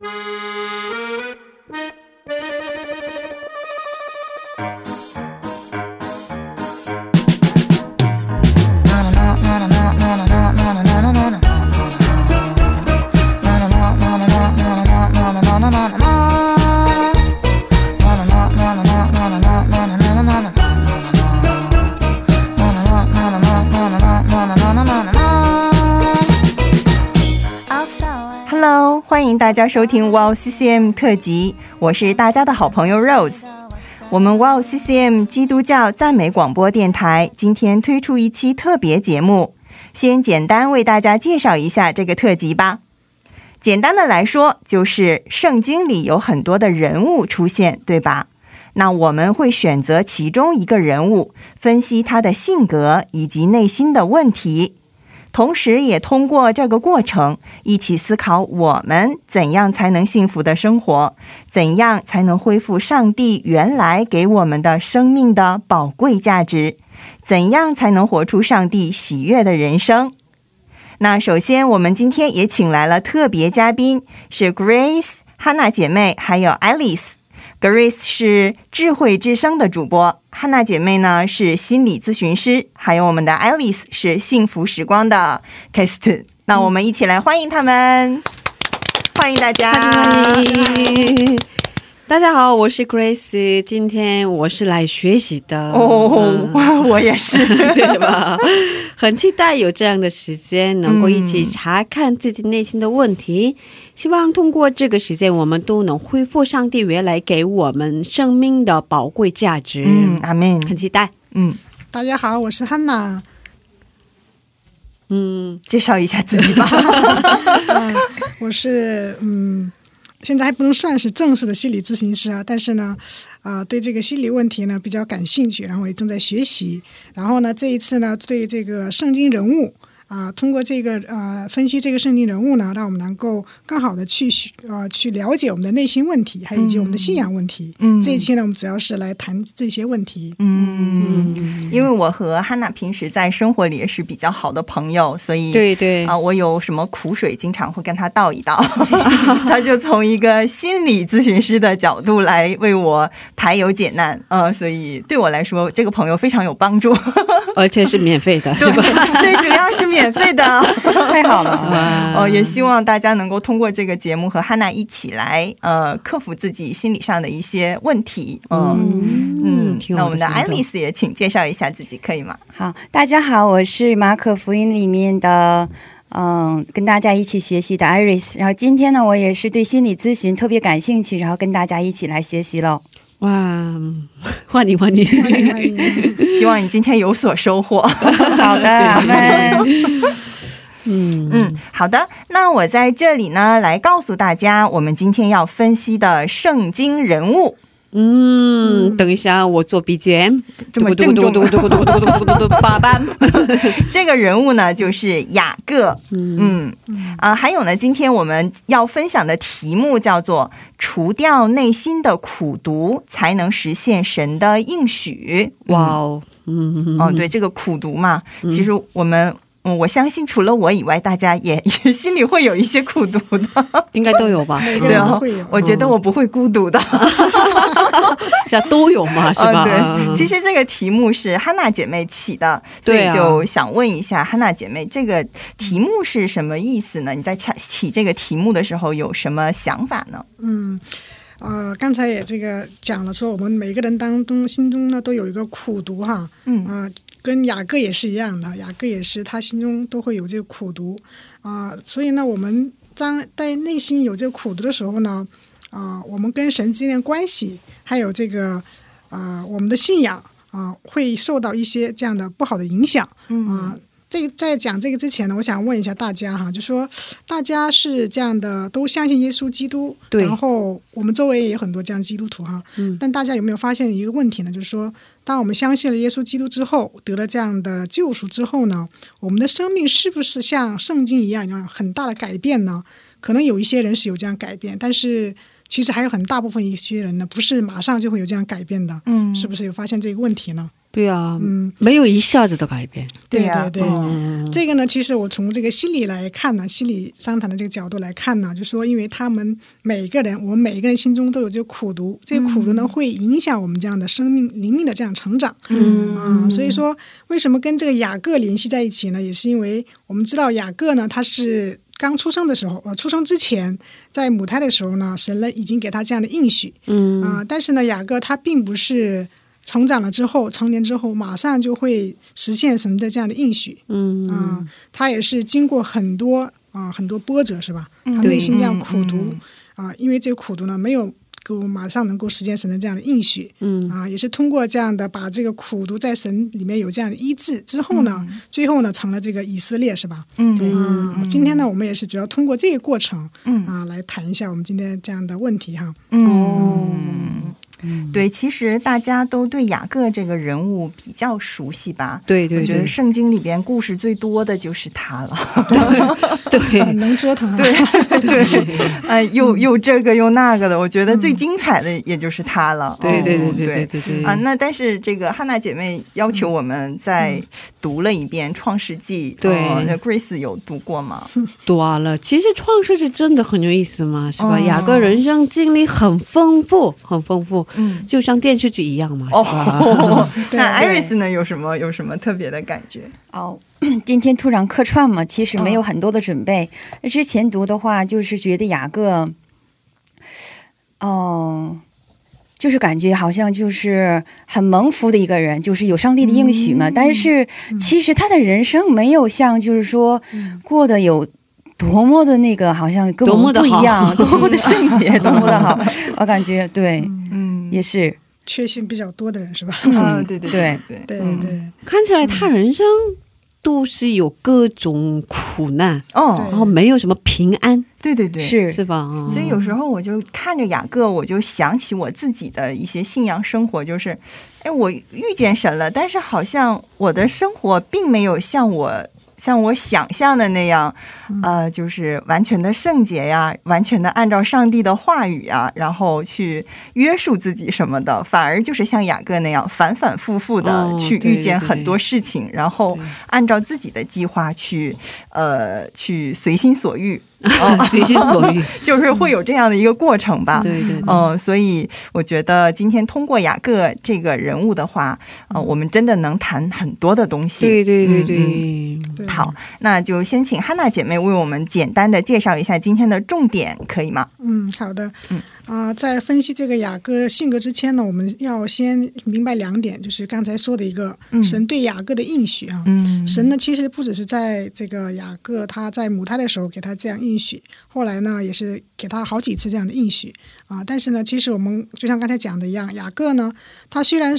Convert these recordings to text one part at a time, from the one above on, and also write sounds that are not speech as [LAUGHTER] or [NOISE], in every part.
you [LAUGHS] 大家收听 Wow CCM 特辑，我是大家的好朋友 Rose。我们 Wow CCM 基督教赞美广播电台今天推出一期特别节目，先简单为大家介绍一下这个特辑吧。简单的来说，就是圣经里有很多的人物出现，对吧？那我们会选择其中一个人物，分析他的性格以及内心的问题。同时，也通过这个过程一起思考，我们怎样才能幸福的生活，怎样才能恢复上帝原来给我们的生命的宝贵价值，怎样才能活出上帝喜悦的人生。那首先，我们今天也请来了特别嘉宾，是 Grace、Hanna 姐妹，还有 Alice。Grace 是智慧之声的主播汉娜姐妹呢是心理咨询师，还有我们的 Alice 是幸福时光的 c a s t。那我们一起来欢迎他们，欢迎大家。大家好，我是 Grace，今天我是来学习的哦，我也是，[LAUGHS] 对吧？很期待有这样的时间，能够一起查看自己内心的问题。希望通过这个时间，我们都能恢复上帝原来给我们生命的宝贵价值。嗯，阿门。很期待。嗯，大家好，我是汉娜。嗯，介绍一下自己吧。[LAUGHS] 嗯，我是嗯。现在还不能算是正式的心理咨询师啊，但是呢，啊，对这个心理问题呢比较感兴趣，然后也正在学习。然后呢，这一次呢，对这个圣经人物。啊，通过这个呃分析这个圣经人物呢，让我们能够更好的去呃去了解我们的内心问题，还有以及我们的信仰问题。嗯，这一期呢，我们主要是来谈这些问题。嗯，因为我和汉娜平时在生活里也是比较好的朋友，所以对对啊，我有什么苦水，经常会跟他倒一倒，[LAUGHS] 他就从一个心理咨询师的角度来为我排忧解难。呃，所以对我来说，这个朋友非常有帮助，[LAUGHS] 而且是免费的，是吧？最主要是。免费的，[LAUGHS] 太好了！哦，也希望大家能够通过这个节目和汉娜一起来，呃，克服自己心理上的一些问题。嗯嗯，那我们的爱丽丝也请介绍一下自己，可以吗？好，大家好，我是马可福音里面的，嗯，跟大家一起学习的 Iris。然后今天呢，我也是对心理咨询特别感兴趣，然后跟大家一起来学习喽。哇，欢迎欢迎，希望你今天有所收获。[LAUGHS] 好的，阿妹，[LAUGHS] 嗯嗯，好的。那我在这里呢，来告诉大家，我们今天要分析的圣经人物。嗯，等一下，我做 BGM，这么郑重，八班。这个人物呢，就是雅各。嗯啊，还有呢，今天我们要分享的题目叫做“除掉内心的苦毒，才能实现神的应许”。哇哦，嗯哦，对，这个苦毒嘛，其实我们。嗯，我相信除了我以外，大家也也心里会有一些孤独的，[LAUGHS] 应该都有吧？对啊，我觉得我不会孤独的，[LAUGHS] [LAUGHS] 这都有嘛，是吧？对，其实这个题目是汉娜姐妹起的，所以就想问一下汉娜姐妹，这个题目是什么意思呢？你在起起这个题目的时候有什么想法呢？嗯，呃，刚才也这个讲了，说我们每个人当中心中呢都有一个苦读哈，嗯啊。跟雅各也是一样的，雅各也是他心中都会有这个苦读啊，所以呢，我们当在内心有这个苦读的时候呢，啊，我们跟神之间的关系，还有这个啊，我们的信仰啊，会受到一些这样的不好的影响啊。这在讲这个之前呢，我想问一下大家哈，就说大家是这样的，都相信耶稣基督，对，然后我们周围也有很多这样基督徒哈，嗯，但大家有没有发现一个问题呢？就是说，当我们相信了耶稣基督之后，得了这样的救赎之后呢，我们的生命是不是像圣经一样有很大的改变呢？可能有一些人是有这样改变，但是其实还有很大部分一些人呢，不是马上就会有这样改变的，嗯，是不是有发现这个问题呢？对啊，嗯，没有一下子的改变。对对呀对对。嗯，这个呢，其实我从这个心理来看呢，心理商谈的这个角度来看呢，就说因为他们每个人，我们每一个人心中都有这个苦读，这个苦读呢会影响我们这样的生命灵命的这样成长。嗯啊，所以说为什么跟这个雅各联系在一起呢？也是因为我们知道雅各呢，他是刚出生的时候，呃，出生之前在母胎的时候呢，神呢已经给他这样的应许嗯啊、但是呢，雅各他并不是成长了之后，成年之后马上就会实现神的这样的应许。嗯。啊、他也是经过很多啊、很多波折，是吧？他内心这样苦读。嗯啊、因为这个苦读呢，没有够马上能够实现神的这样的应许，嗯。啊，也是通过这样的把这个苦读在神里面有这样的医治之后呢，最后呢成了这个以色列是吧？嗯。啊，今天呢我们也是主要通过这个过程嗯。啊来谈一下我们今天这样的问题哈。嗯，对，其实大家都对雅各这个人物比较熟悉吧？对对对我觉得圣经里边故事最多的就是他了。[LAUGHS] 对很能折腾啊，[LAUGHS] 对，呃，又又这个又那个的，我觉得最精彩的也就是他了。对对对哦对对对对啊，那但是这个汉娜姐妹要求我们再读了一遍《创世纪》对哦那 Grace 有读过吗？[LAUGHS] 读完了。其实创世纪真的很有意思嘛，是吧？哦雅各人生经历很丰富，很丰富，嗯，就像电视剧一样嘛，哦，[LAUGHS] 那艾瑞斯呢？有什么有什么特别的感觉？哦，今天突然客串嘛，其实没有很多的准备。那之前读的话，就是觉得雅各，哦，就是感觉好像就是很蒙福的一个人，就是有上帝的应许嘛。但是其实他的人生没有像就是说过得有。多么的那个，好像跟我们多么的不一样，多么的圣洁，[LAUGHS] 多么的好，我感觉对，嗯也是，缺陷比较多的人是吧？啊，对对对对。对。嗯。对。看起来他人生都是有各种苦难，哦，然后没有什么平安，对对对，是。是吧？啊所以有时候我就看着雅各，我就想起我自己的一些信仰生活，就是，哎，我遇见神了，但是好像我的生活并没有像我像我想象的那样，呃，就是完全的圣洁呀，完全的按照上帝的话语啊，然后去约束自己什么的，反而就是像雅各那样反反复复的哦去遇见很多事情，然后按照自己的计划去，呃，去随心所欲。[LAUGHS] 随心所欲，[LAUGHS] 就是会有这样的一个过程吧。对对对，嗯、所以我觉得今天通过雅各这个人物的话，呃，我们真的能谈很多的东西。对对对嗯对，对，好，那就先请汉娜姐妹为我们简单的介绍一下今天的重点，可以吗？嗯，好的。嗯啊、在分析这个雅各性格之前呢，我们要先明白两点，就是刚才说的一个嗯神对雅各的应许啊。嗯神呢，其实不只是在这个雅各他在母胎的时候给他这样应许，后来呢也是给他好几次这样的应许啊。但是呢，其实我们就像刚才讲的一样，雅各呢，他虽然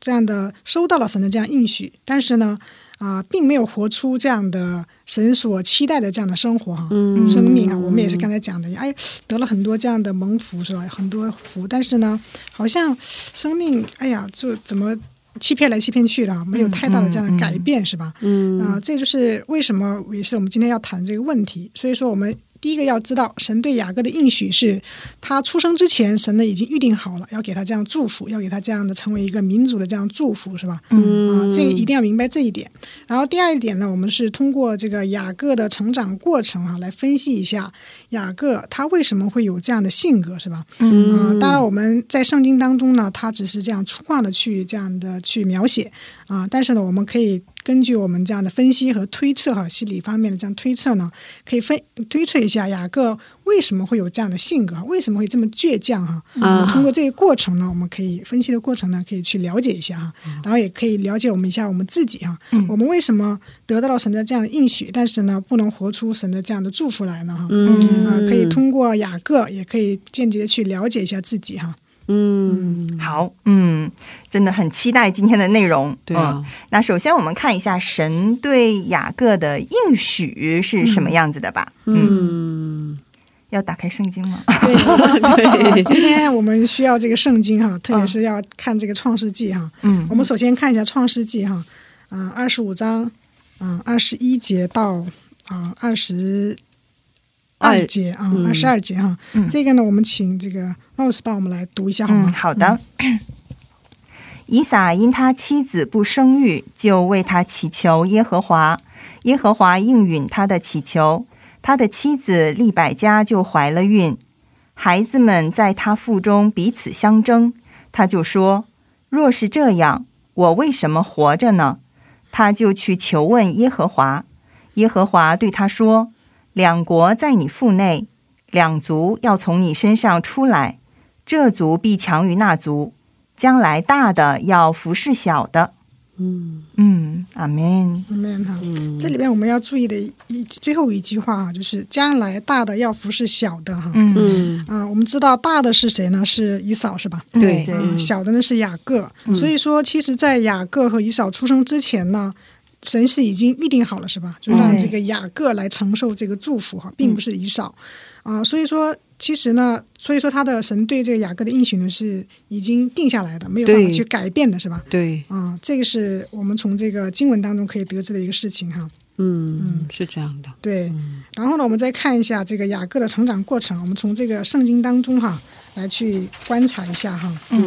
这样的收到了神的这样应许，但是呢，啊，并没有活出这样的神所期待的这样的生活哈、嗯生命啊。我们也是刚才讲的，哎，得了很多这样的蒙福是吧？很多福，但是呢，好像生命，哎呀，就怎么欺骗来欺骗去的啊，没有太大的这样的改变是吧？嗯啊、这就是为什么也是我们今天要谈这个问题。所以说，我们第一个要知道，神对雅各的应许是他出生之前，神呢已经预定好了，要给他这样祝福，要给他这样的成为一个民族的这样祝福，是吧？嗯啊，这个一定要明白这一点。然后第二一点呢，我们是通过这个雅各的成长过程啊，来分析一下雅各他为什么会有这样的性格，是吧？嗯啊，当然我们在圣经当中呢，他只是这样粗犷的去这样的去描写啊，但是呢，我们可以根据我们这样的分析和推测哈，心理方面的这样推测呢，可以分推测一下雅各为什么会有这样的性格，为什么会这么倔强哈。啊通过这个过程呢，我们可以分析的过程呢，可以去了解一下哈，然后也可以了解我们一下我们自己哈，我们为什么得到了神的这样的应许，但是呢，不能活出神的这样的祝福来呢哈。嗯啊、可以通过雅各，也可以间接的去了解一下自己哈。嗯，好，嗯，真的很期待今天的内容。对啊嗯，那首先我们看一下神对雅各的应许是什么样子的吧。嗯，嗯，要打开圣经吗？对，[LAUGHS] 今天我们需要这个圣经哈，特别是要看这个创世纪哈。嗯我们首先看一下创世纪哈，啊、二十五章，啊、二十一节到啊二十二节啊，嗯二十二节哈。嗯这个呢，我们请这个 Rose 帮我们来读一下好嗯，吗？好的。[COUGHS] 以撒因他妻子不生育，就为他祈求耶和华，耶和华应允他的祈求，他的妻子利百加就怀了孕。孩子们在他腹中彼此相争，他就说：“若是这样，我为什么活着呢？”他就去求问耶和华，耶和华对他说：“两国在你腹内，两族要从你身上出来，这族必强于那族。”将来大的要服侍小的，嗯嗯，阿门，阿门哈。这里边我们要注意的一最后一句话啊，就是将来大的要服侍小的哈。嗯嗯啊，我们知道大的是谁呢？是以扫是吧？对对。小的呢是雅各。所以说，其实，在雅各和以扫出生之前呢，神是已经预定好了是吧？就让这个雅各来承受这个祝福哈，并不是以扫啊。所以说。其实呢，所以说他的神对这个雅各的应许呢是已经定下来的，没有办法去改变的，是吧？对，啊，这个是我们从这个经文当中可以得知的一个事情哈。嗯嗯，是这样的。对，然后呢，我们再看一下这个雅各的成长过程，我们从这个圣经当中哈来去观察一下哈。嗯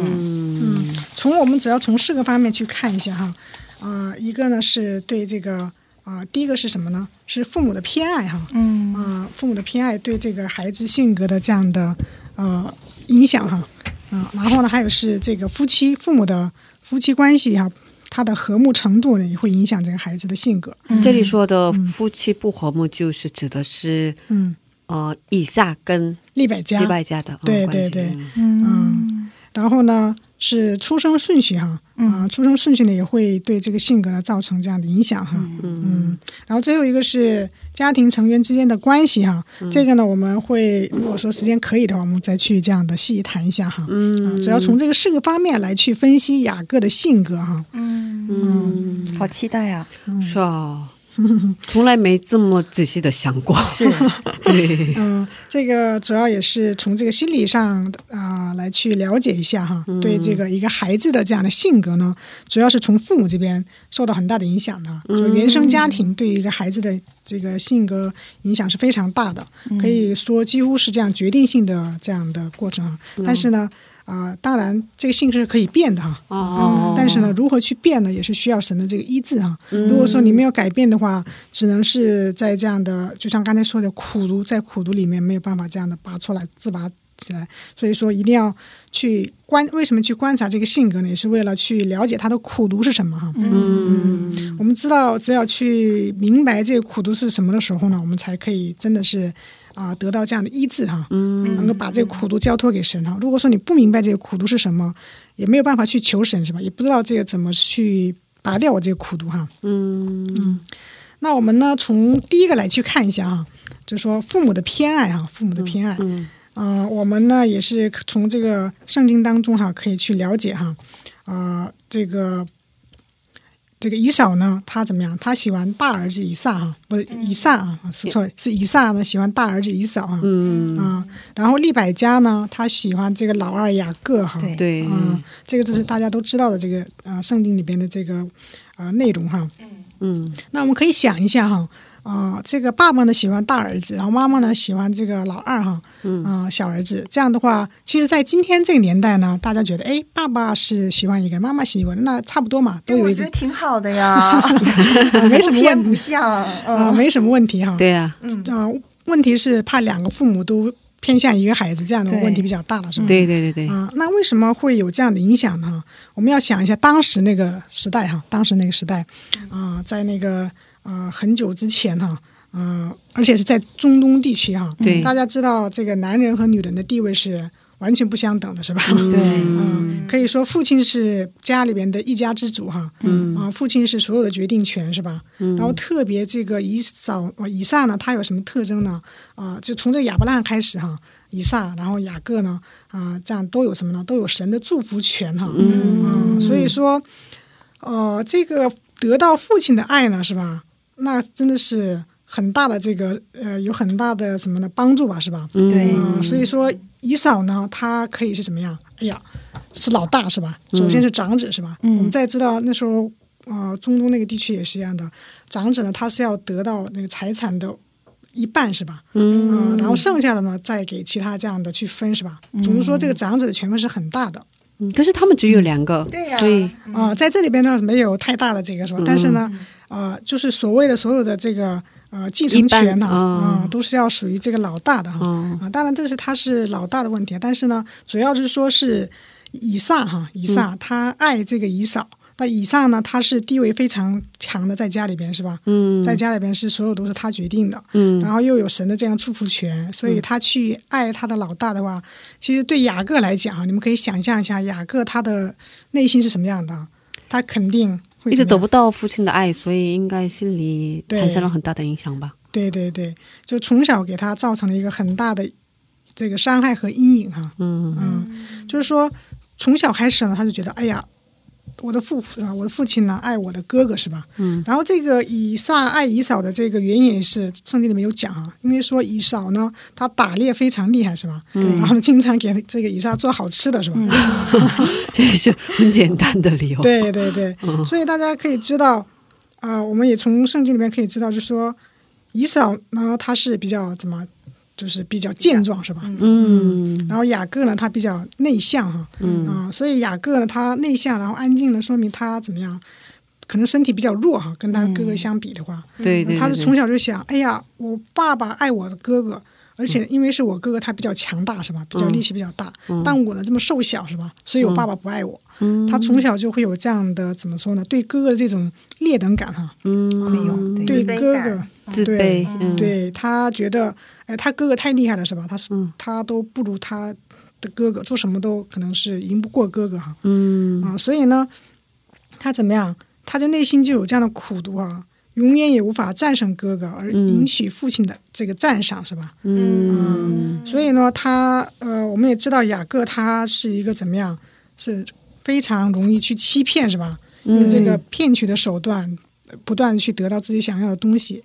嗯，从我们主要从四个方面去看一下哈。啊，一个呢是对这个。啊，第一个是什么呢？是父母的偏爱哈，嗯。啊，父母的偏爱对这个孩子性格的这样的呃影响哈，啊，然后呢，还有是这个夫妻父母的夫妻关系哈，他的和睦程度呢，也会影响这个孩子的性格。这里说的夫妻不和睦，就是指的是嗯。呃以下跟利百家。利百家的对对对。嗯，然后呢？是出生顺序哈，啊，出生顺序呢也会对这个性格呢造成这样的影响哈，嗯，然后最后一个是家庭成员之间的关系哈，这个呢我们会如果说时间可以的话，我们再去这样的细谈一下哈，嗯，主要从这个四个方面来去分析雅各的性格哈，嗯。嗯，好期待啊，是啊。[LAUGHS] 从来没这么仔细的想过，是，[LAUGHS] 对，嗯，这个主要也是从这个心理上啊来去了解一下哈，对这个一个孩子的这样的性格呢，主要是从父母这边受到很大的影响的，就原生家庭对一个孩子的这个性格影响是非常大的，可以说几乎是这样决定性的这样的过程啊，但是呢。啊，当然，这个性是可以变的哈。哦。但是呢，如何去变呢，也是需要神的这个医治哈。如果说你没有改变的话，只能是在这样的，就像刚才说的苦毒，在苦毒里面没有办法这样的拔出来、自拔起来。所以说，一定要去观，为什么去观察这个性格呢？也是为了去了解他的苦毒是什么哈。嗯。我们知道，只要去明白这个苦毒是什么的时候呢，我们才可以真的是。啊，得到这样的医治哈，嗯，能够把这个苦毒交托给神哈。如果说你不明白这个苦毒是什么，也没有办法去求神是吧？也不知道这个怎么去拔掉我这个苦毒哈。嗯嗯，那我们呢，从第一个来去看一下哈，就是说父母的偏爱哈，父母的偏爱。嗯，啊，我们呢也是从这个圣经当中哈，可以去了解哈，啊，这个。这个以扫呢，他怎么样？他喜欢大儿子以撒哈，不是以撒啊，说错了，是以撒呢喜欢大儿子以扫啊。嗯啊，然后利百加呢，他喜欢这个老二雅各哈。对，啊，这个就是大家都知道的这个啊，圣经里边的这个啊内容哈。嗯嗯，那我们可以想一下哈。啊，这个爸爸呢喜欢大儿子，然后妈妈呢喜欢这个老二哈，嗯啊小儿子。这样的话，其实，在今天这个年代呢，大家觉得，哎，爸爸是喜欢一个，妈妈喜欢，那差不多嘛，都有一个，挺好的呀，[LAUGHS] 没什么问不像啊，没什么问题哈。对呀，啊，问题是怕两个父母都偏向一个孩子，这样的问题比较大了，是吧？对对对对。啊，那为什么会有这样的影响呢？我们要想一下当时那个时代哈，当时那个时代啊，在那个。啊，很久之前哈，嗯，而且是在中东地区哈，对，大家知道这个男人和女人的地位是完全不相等的，是吧？对，嗯，可以说父亲是家里边的一家之主哈，嗯，啊，父亲是所有的决定权，是吧？嗯，然后特别这个以扫以撒呢，他有什么特征呢？啊，就从这个亚伯拉罕开始哈，以撒，然后雅各呢，啊，这样都有什么呢？都有神的祝福权哈，嗯，所以说，呃，这个得到父亲的爱呢，是吧？那真的是很大的这个呃，有很大的什么呢帮助吧，是吧？对啊，所以说以扫呢，她可以是怎么样？哎呀，是老大是吧？首先是长子是吧？我们再知道那时候啊，中东那个地区也是一样的，长子呢他是要得到那个财产的一半是吧？嗯啊，然后剩下的呢再给其他这样的去分是吧？总之说这个长子的权分是很大的。嗯，可是他们只有两个，对呀。所以啊、在这里边呢没有太大的这个是吧？嗯。但是呢，呃，就是所谓的所有的这个呃继承权呢，啊、嗯都是要属于这个老大的哈。嗯啊，当然这是他是老大的问题，但是呢，主要就是说是以撒哈，以撒、他爱这个以扫，那以上呢，他是地位非常强的，在家里边是吧？嗯在家里边是所有都是他决定的，嗯然后又有神的这样祝福权，所以他去爱他的老大的话，其实对雅各来讲啊，你们可以想象一下，雅各他的内心是什么样的啊？他肯定会一直得不到父亲的爱，所以应该心里产生了很大的影响吧。对对对，就从小给他造成了一个很大的这个伤害和阴影哈、嗯嗯，就是说从小开始呢，他就觉得，哎呀，我的父是吧？我的父亲呢爱我的哥哥是吧？嗯然后这个以撒爱以扫的这个原因也是圣经里面有讲啊，因为说以扫呢他打猎非常厉害是吧？嗯然后呢经常给这个以撒做好吃的是吧？[LAUGHS] 这是很简单的理由。对对对，嗯所以大家可以知道，啊、我们也从圣经里面可以知道，就是说以扫呢他是比较怎么，就是比较健壮是吧？嗯然后雅各呢，他比较内向哈，嗯啊、所以雅各呢，他内向，然后安静呢，说明他怎么样？可能身体比较弱哈，跟他哥哥相比的话，对对，他是从小就想，哎呀，我爸爸爱我的哥哥，而且因为是我哥哥，他比较强大是吧？比较力气比较大，但我呢这么瘦小是吧？所以我爸爸不爱我。嗯他从小就会有这样的怎么说呢？对哥哥的这种劣等感哈，嗯没有对哥哥，自对卑，嗯，对他觉得，哎，他哥哥太厉害了是吧？他是嗯他都不如他的哥哥，做什么都可能是赢不过哥哥哈嗯啊，所以呢，他怎么样？他的内心就有这样的苦毒啊，永远也无法战胜哥哥，而嗯赢取父亲的这个赞赏是吧？嗯所以呢，他呃，我们也知道雅各他是一个怎么样，是非常容易去欺骗是吧？用嗯这个骗取的手段，呃不断地去得到自己想要的东西，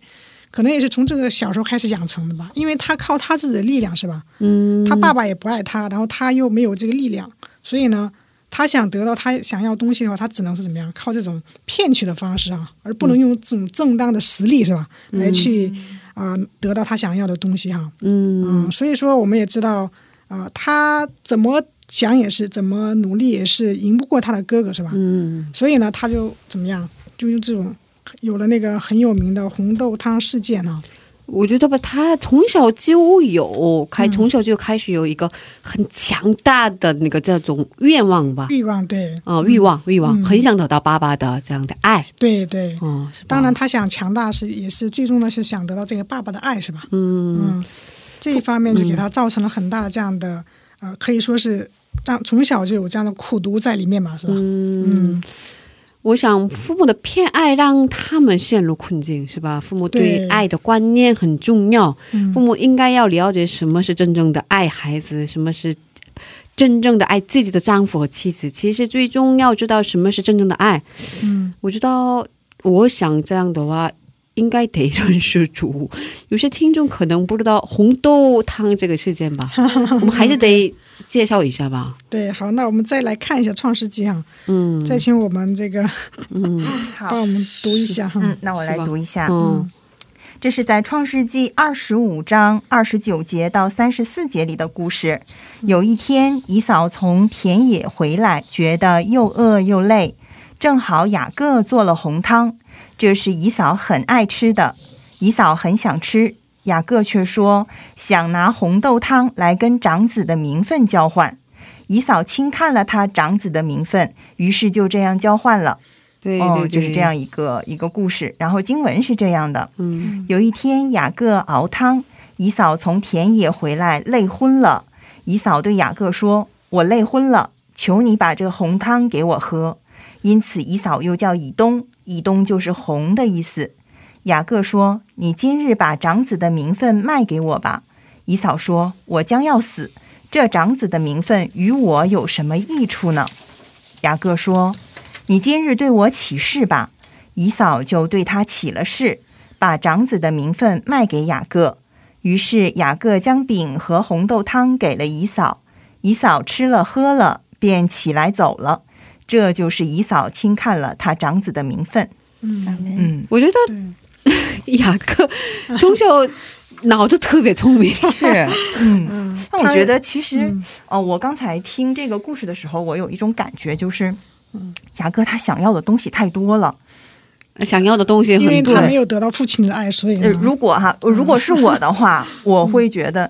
可能也是从这个小时候开始养成的吧。因为他靠他自己的力量是吧？嗯，他爸爸也不爱他，然后他又没有这个力量，所以呢，他想得到他想要东西的话，他只能是怎么样？靠这种骗取的方式啊，而不能用这种正当的实力是吧，来去啊、得到他想要的东西哈。嗯嗯，所以说我们也知道，啊、他怎么想也是，怎么努力也是赢不过他的哥哥，是吧？嗯所以呢，他就怎么样，就用这种有了那个很有名的红豆汤事件啊。我觉得吧，他从小就有开，嗯从小就开始有一个很强大的那个这种愿望吧，欲望，对，啊、欲望欲望，嗯。很想得到爸爸的这样的爱，对对。哦、是吧？当然，，他想强大是也是最终的是想得到这个爸爸的爱，是吧？嗯。嗯，这一方面就给他造成了很大的这样的，呃，可以说是让从小就有这样的苦读在里面嘛，是吧？嗯。我想父母的偏爱让他们陷入困境，是吧？父母对对爱的观念很重要，嗯父母应该要了解什么是真正的爱孩子，什么是真正的爱自己的丈夫和妻子。其实最终要知道什么是真正的爱。嗯我知道，我想这样的话，应该得认识主。有些听众可能不知道红豆汤这个事件吧，[LAUGHS] 我们还是得介绍一下吧。对，好，那我们再来看一下《创世纪》哈，嗯，再请我们这个嗯 [LAUGHS] 好，帮我们读一下哈。嗯，那我来读一下。嗯这是在创世纪二十五章二十九节到三十四节里的故事。有一天，以扫从田野回来，觉得又饿又累，正好雅各做了红汤，这是姨嫂很爱吃的。姨嫂很想吃，雅各却说想拿红豆汤来跟长子的名分交换。姨嫂轻看了他长子的名分，于是就这样交换了。对对哦，就是这样一个一个故事。然后经文是这样的：嗯有一天，雅各熬汤，姨嫂从田野回来，累昏了。姨嫂对雅各说：“我累昏了，求你把这红汤给我喝。”因此，姨嫂又叫以东，以东就是红的意思。雅各说：“你今日把长子的名分卖给我吧。”以嫂说：“我将要死，这长子的名分与我有什么益处呢？”雅各说：“你今日对我起誓吧。”以嫂就对他起了誓，把长子的名分卖给雅各。于是雅各将饼和红豆汤给了以嫂，以嫂吃了喝了，便起来走了。这就是以嫂轻看了他长子的名分。嗯，嗯，我觉得对，[LAUGHS] 雅各从小脑子特别聪明。[LAUGHS] 是，嗯。嗯，但我觉得其实，嗯呃，我刚才听这个故事的时候，我有一种感觉，就是，雅各他想要的东西太多了。想要的东西因为很多他，没有得到父亲的爱，所以呃，如果哈，如果是我的话，我会觉得。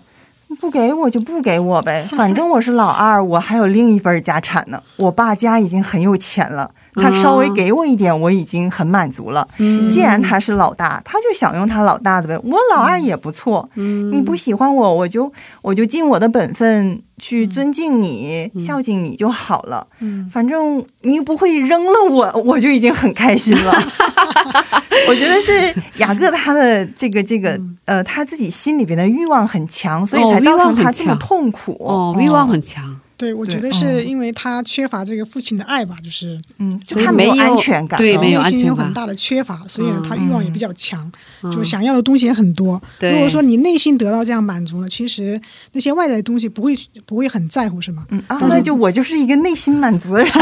不给我就不给我呗，反正我是老二，我还有另一份家产呢。我爸家已经很有钱了，他稍微给我一点，我已经很满足了。嗯既然他是老大，他就享用他老大的呗。我老二也不错，嗯你不喜欢我，我就我就尽我的本分去尊敬你、孝敬你就好了。嗯反正你又不会扔了我，我就已经很开心了。[LAUGHS] 我觉得是雅各他的这个这个呃他自己心里边的欲望很强，所以才造成他这么痛苦。哦，欲望很强，对我觉得是因为他缺乏这个父亲的爱吧，就是嗯，就他没有安全感，对没有内心安全感有很大的缺乏，所以呢，他欲望也比较强，嗯就想要的东西也很多。对如果说你内心得到这样满足了，其实那些外在的东西不会不会很在乎，是吗？嗯啊，那就我就是一个内心满足的人。[LAUGHS]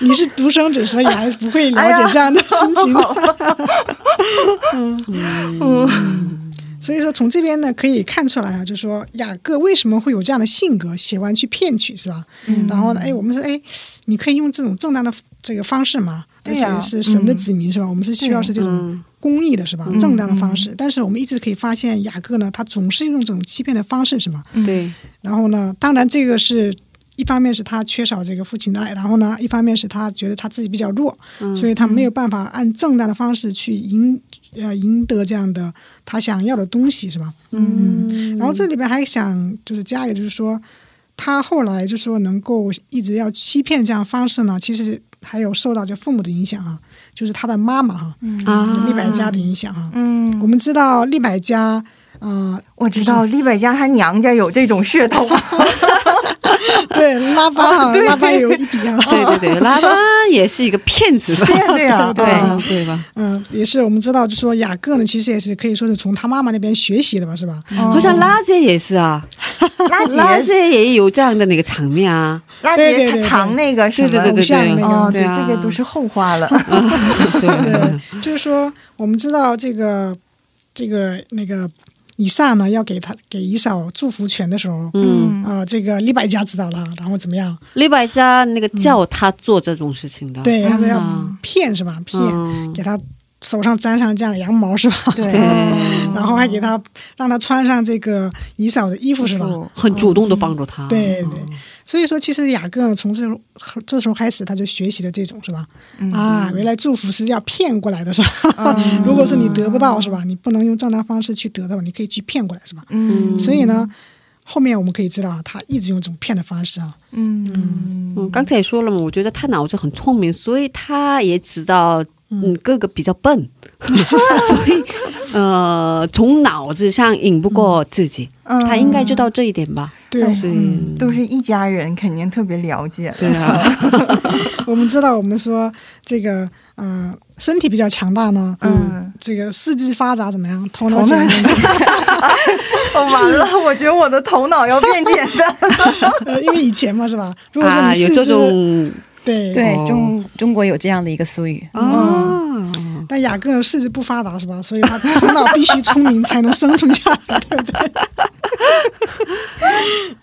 你是独生子，所以还是不会了解这样的心情的。[LAUGHS] 嗯所以说，从这边呢可以看出来啊，就是说雅各为什么会有这样的性格，喜欢去骗取，是吧？嗯然后呢，哎，我们说，哎，你可以用这种正当的这个方式嘛，而且是神的子民，是吧？我们是需要是这种嗯公益的，是吧？嗯正当的方式。但是我们一直可以发现，雅各呢，他总是用这种欺骗的方式，是吧？对，然后呢，当然这个是一方面是他缺少这个父亲的爱，然后呢，一方面是他觉得他自己比较弱，嗯所以他没有办法按正当的方式去赢呃赢得这样的他想要的东西，是吧？嗯，然后这里边还想就是加一个，就是说他后来就说能够一直要欺骗这样方式呢，其实还有受到这父母的影响啊，就是他的妈妈哈、啊，利百家的影响哈、嗯，我们知道利百家啊、我知道利百家他娘家有这种血统，[LAUGHS] 对拉巴哈、拉巴也有一笔啊，对对对，拉巴也是一个骗子吧？[LAUGHS] 对呀对呀，对吧？嗯，也是我们知道，就说雅各呢，其实也是可以说是从他妈妈那边学习的吧，是吧？好像拉姐也是啊，拉 [LAUGHS] 拉姐姐也有这样的那个场面啊。拉姐她对对对。藏那个什么？对对对对偶像那个哦，对对啊这个都是后话了。对，就是说，我们知道这个这个那个以上呢，要给他给以扫祝福权的时候，嗯，啊、这个李百家知道了，然后怎么样？李百家那个叫他做这种事情的，对，他说要嗯。骗是吧？骗，嗯。给他手上沾上这样的羊毛是吧？对对，[LAUGHS] 然后还给他让他穿上这个以扫的衣服是吧？很主动的帮助他。对对，所以说其实雅各，从这这时候开始，他就学习了这种是吧？啊，原来祝福是要骗过来的是吧？嗯 [LAUGHS] 如果是你得不到是吧？你不能用正当方式去得到，你可以去骗过来是吧？嗯所以呢，后面我们可以知道啊，他一直用这种骗的方式啊。嗯嗯，刚才也说了嘛，我觉得他脑子很聪明，所以他也知道，嗯，哥哥比较笨，[LAUGHS] 所以呃，从脑子上赢不过自己，嗯他应该知道这一点吧？对，哎所以嗯，都是一家人，肯定特别了解。对啊，[LAUGHS] 我们知道，我们说这个呃，身体比较强大呢，嗯，这个四肢发达怎么样？头脑简单，[LAUGHS] 哦，完了，我觉得我的头脑要变简单。呃，因为以前嘛是吧？如果说啊，有这你四肢、种对。对哦。中中国有这样的一个俗语，啊，但雅各四肢不发达是吧？所以他头脑必须聪明才能生存下来，[LAUGHS] 对不对？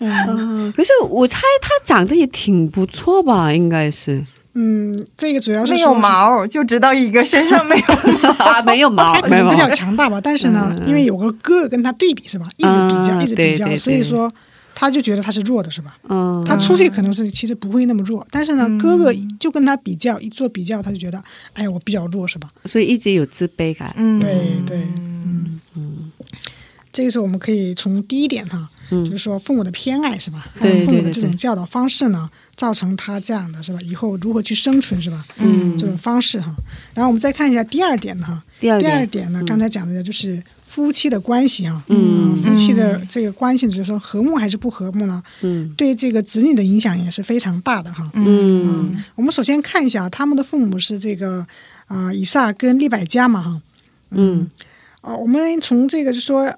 [LAUGHS] 嗯，可是我猜他长得也挺不错吧？应该是。嗯，这个主要是没有说毛，就知道一个身上没有 [LAUGHS] 啊，没有毛他，可没有毛能比较强大吧，但是呢，嗯。因为有个哥哥跟他对比是吧？一直比较，啊一直比较，对对对。所以说他就觉得他是弱的是吧？嗯，他出去可能是其实不会那么弱，但是呢，嗯哥哥就跟他比较，一做比较，他就觉得，哎呀，我比较弱是吧？所以一直有自卑感。嗯，对对，嗯嗯这个时候我们可以从第一点哈，就嗯是说父母的偏爱是吧？还对有父母的这种教导方式呢，造成他这样的是吧？以后如何去生存是吧？嗯这种方式哈。然后我们再看一下第二点哈，第二点，呢，嗯刚才讲的就是夫妻的关系哈。嗯啊夫妻的这个关系，就是说和睦还是不和睦呢？嗯对这个子女的影响也是非常大的哈。嗯我们首先看一下他们的父母是这个啊、以撒跟利百加嘛哈。嗯啊、我们从这个就说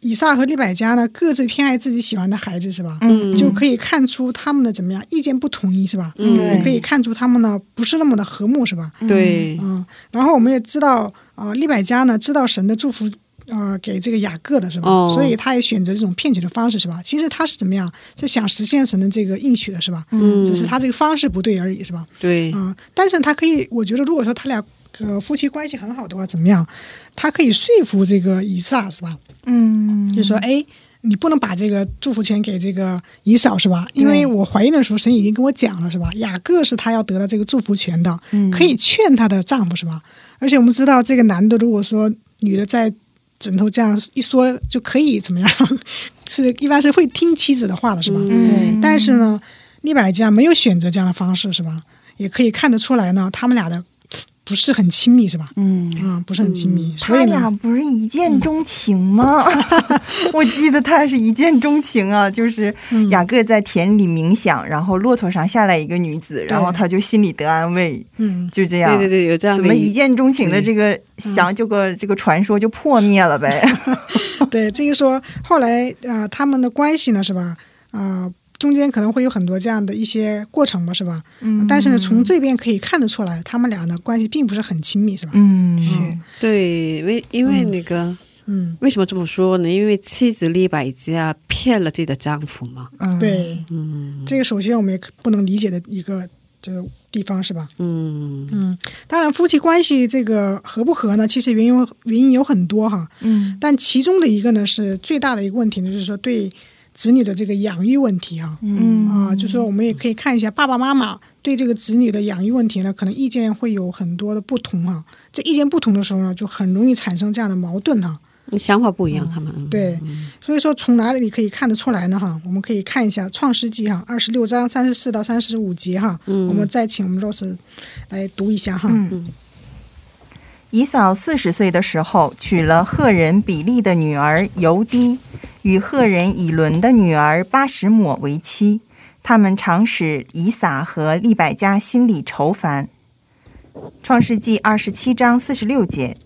以撒和利百加呢各自偏爱自己喜欢的孩子是吧？嗯就可以看出他们的怎么样意见不统一是吧？嗯也可以看出他们呢不是那么的和睦是吧？对，嗯，然后我们也知道啊、利百加呢知道神的祝福。呃，给这个雅各的是吧？哦所以他也选择这种骗取的方式是吧？其实他是怎么样？是想实现神的这个应许的是吧？嗯，只是他这个方式不对而已是吧？对，嗯，但是他可以，我觉得如果说他俩呃夫妻关系很好的话，怎么样？他可以说服这个以撒是吧？嗯，就说哎，你不能把这个祝福权给这个以扫是吧？因为我怀孕的时候，神已经跟我讲了是吧？雅各是他要得到这个祝福权的，嗯可以劝她的丈夫是吧？而且我们知道，这个男的如果说女的在枕头这样一说就可以怎么样？[LAUGHS] 是一般是会听妻子的话的是吧？嗯但是呢，利百加没有选择这样的方式是吧？也可以看得出来呢，他们俩的不是很亲密是吧？嗯，啊、不是很亲密，所他俩不是一见钟情吗？[LAUGHS] 我记得他是一见钟情啊，就是嗯雅各在田里冥想，然后骆驼上下来一个女子，然后他就心里得安慰，嗯，就这样。对对对，有这样的怎么一见钟情的这个想这个这个传说就破灭了呗？[LAUGHS] 对，这个说后来啊、呃他们的关系呢是吧？啊、中间可能会有很多这样的一些过程吧，是吧？嗯但是呢，从这边可以看得出来，他们俩呢关系并不是很亲密，是吧？嗯是对，为因为那个、嗯，为什么这么说呢？因为妻子利百加骗了自己的丈夫嘛。嗯，对，嗯这个首先我们也不能理解的一个这个地方是吧？嗯嗯，当然夫妻关系这个合不合呢？其实原因原因有很多哈，嗯但其中的一个呢是最大的一个问题呢，就是说对子女的这个养育问题啊。嗯啊，就说我们也可以看一下爸爸妈妈对这个子女的养育问题呢，可能意见会有很多的不同啊、这意见不同的时候呢，就很容易产生这样的矛盾哈、想法不一样，他们嗯对，所以说从哪里可以看得出来呢？哈，我们可以看一下《创世纪》哈，二十六章三十四到三十五节哈，嗯我们再请我们 Rose 来读一下哈。嗯。以扫四十岁的时候，娶了赫人比利的女儿尤低，与赫人以伦的女儿巴什抹为妻。他们常使以撒和利百加心里愁烦。创世纪二十七章四十六节，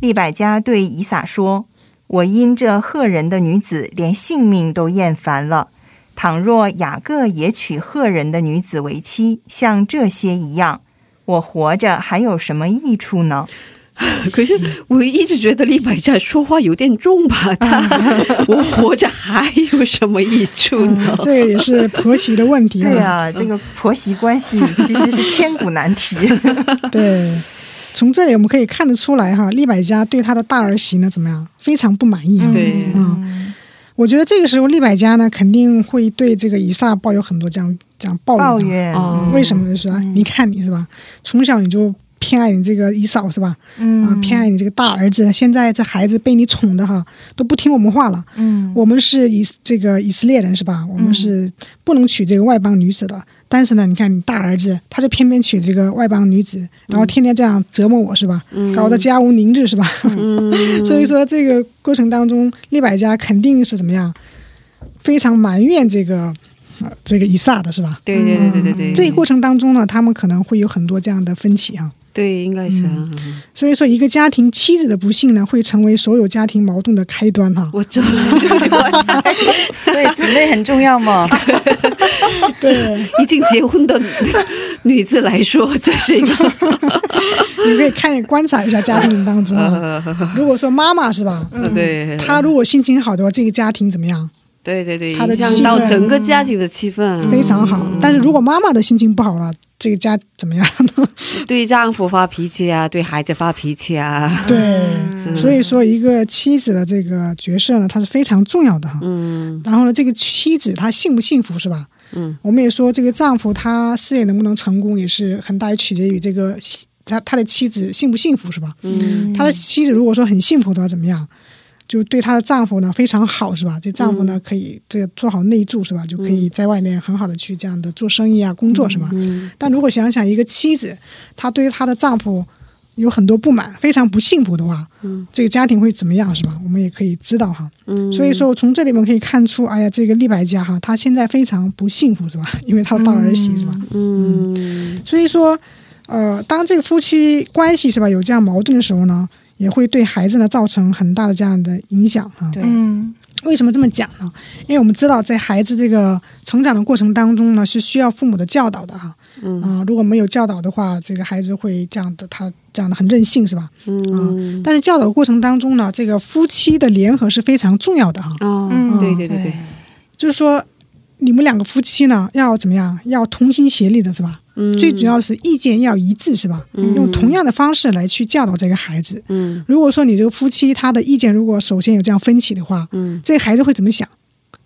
利百加对以撒说：“我因这赫人的女子，连性命都厌烦了。倘若雅各也娶赫人的女子为妻，像这些一样，我活着还有什么益处呢？[LAUGHS] 可是我一直觉得利百家说话有点重吧，[LAUGHS] 他我活着还有什么益处呢嗯，？这个也是婆媳的问题。对啊，这个婆媳关系 [LAUGHS] 其实是千古难题。对，从这里我们可以看得出来哈，利百家对他的大儿媳呢怎么样，非常不满意啊。对嗯，我觉得这个时候利百家呢肯定会对这个以撒抱有很多这样这样抱怨的。抱怨，哦为什么呢？是吧？你看你是吧，从小你就偏爱你这个姨嫂是吧？啊，嗯，偏爱你这个大儿子，现在这孩子被你宠的哈，都不听我们话了。嗯，我们是以这个以色列人是吧？我们是不能娶这个外邦女子的。但是呢，你看你大儿子，他就偏偏娶这个外邦女子，然后天天这样折磨我是吧？嗯搞得家无宁日是吧？嗯，[LAUGHS] 所以说这个过程当中，利百家肯定是怎么样，非常埋怨这个呃这个以撒的是吧？对对对对对对，这一过程当中呢，他们可能会有很多这样的分歧啊。对应该是啊，所以说，一个家庭妻子的不幸呢，会成为所有家庭矛盾的开端哈。我真的所以姊妹很重要嘛。对，已经结婚的女子来说，这是一个 [LAUGHS] 你可以看观察一下家庭当中啊。[LAUGHS] 如果说妈妈是吧，嗯对，她如果心情好的话，这个家庭怎么样？对对对，她的影响到整个家庭的气氛，非常好。但是如果妈妈的心情不好了，这个家怎么样呢？[LAUGHS] 对丈夫发脾气啊，对孩子发脾气啊，[LAUGHS] 对，所以说一个妻子的这个角色呢，它是非常重要的哈。嗯然后呢，这个妻子她幸不幸福是吧？嗯，我们也说这个丈夫他事业能不能成功，也是很大取决于这个他他的妻子幸不幸福是吧？嗯他的妻子如果说很幸福的话，怎么样？就对她的丈夫呢非常好是吧？这丈夫呢可以这个做好内助是吧？就可以在外面很好的去这样的做生意啊、工作是吧？嗯但如果想想一个妻子，她对她的丈夫有很多不满，非常不幸福的话，嗯这个家庭会怎么样是吧？我们也可以知道哈。嗯，所以说，从这里面可以看出，哎呀，这个利白家哈，她现在非常不幸福是吧？[LAUGHS] 因为她的大儿媳是吧？嗯所以说，呃，当这个夫妻关系是吧有这样矛盾的时候呢，也会对孩子呢造成很大的这样的影响哈。对，嗯为什么这么讲呢？因为我们知道，在孩子这个成长的过程当中呢，是需要父母的教导的哈。嗯啊、如果没有教导的话，这个孩子会这样的，他这样的很任性是吧？嗯但是教导过程当中呢，这个夫妻的联合是非常重要的哈。哦嗯对对对对，就是说，你们两个夫妻呢，要怎么样？要同心协力的是吧？嗯最主要的是意见要一致是吧？嗯用同样的方式来去教导这个孩子。嗯如果说你这个夫妻他的意见如果首先有这样分歧的话，嗯这个孩子会怎么想？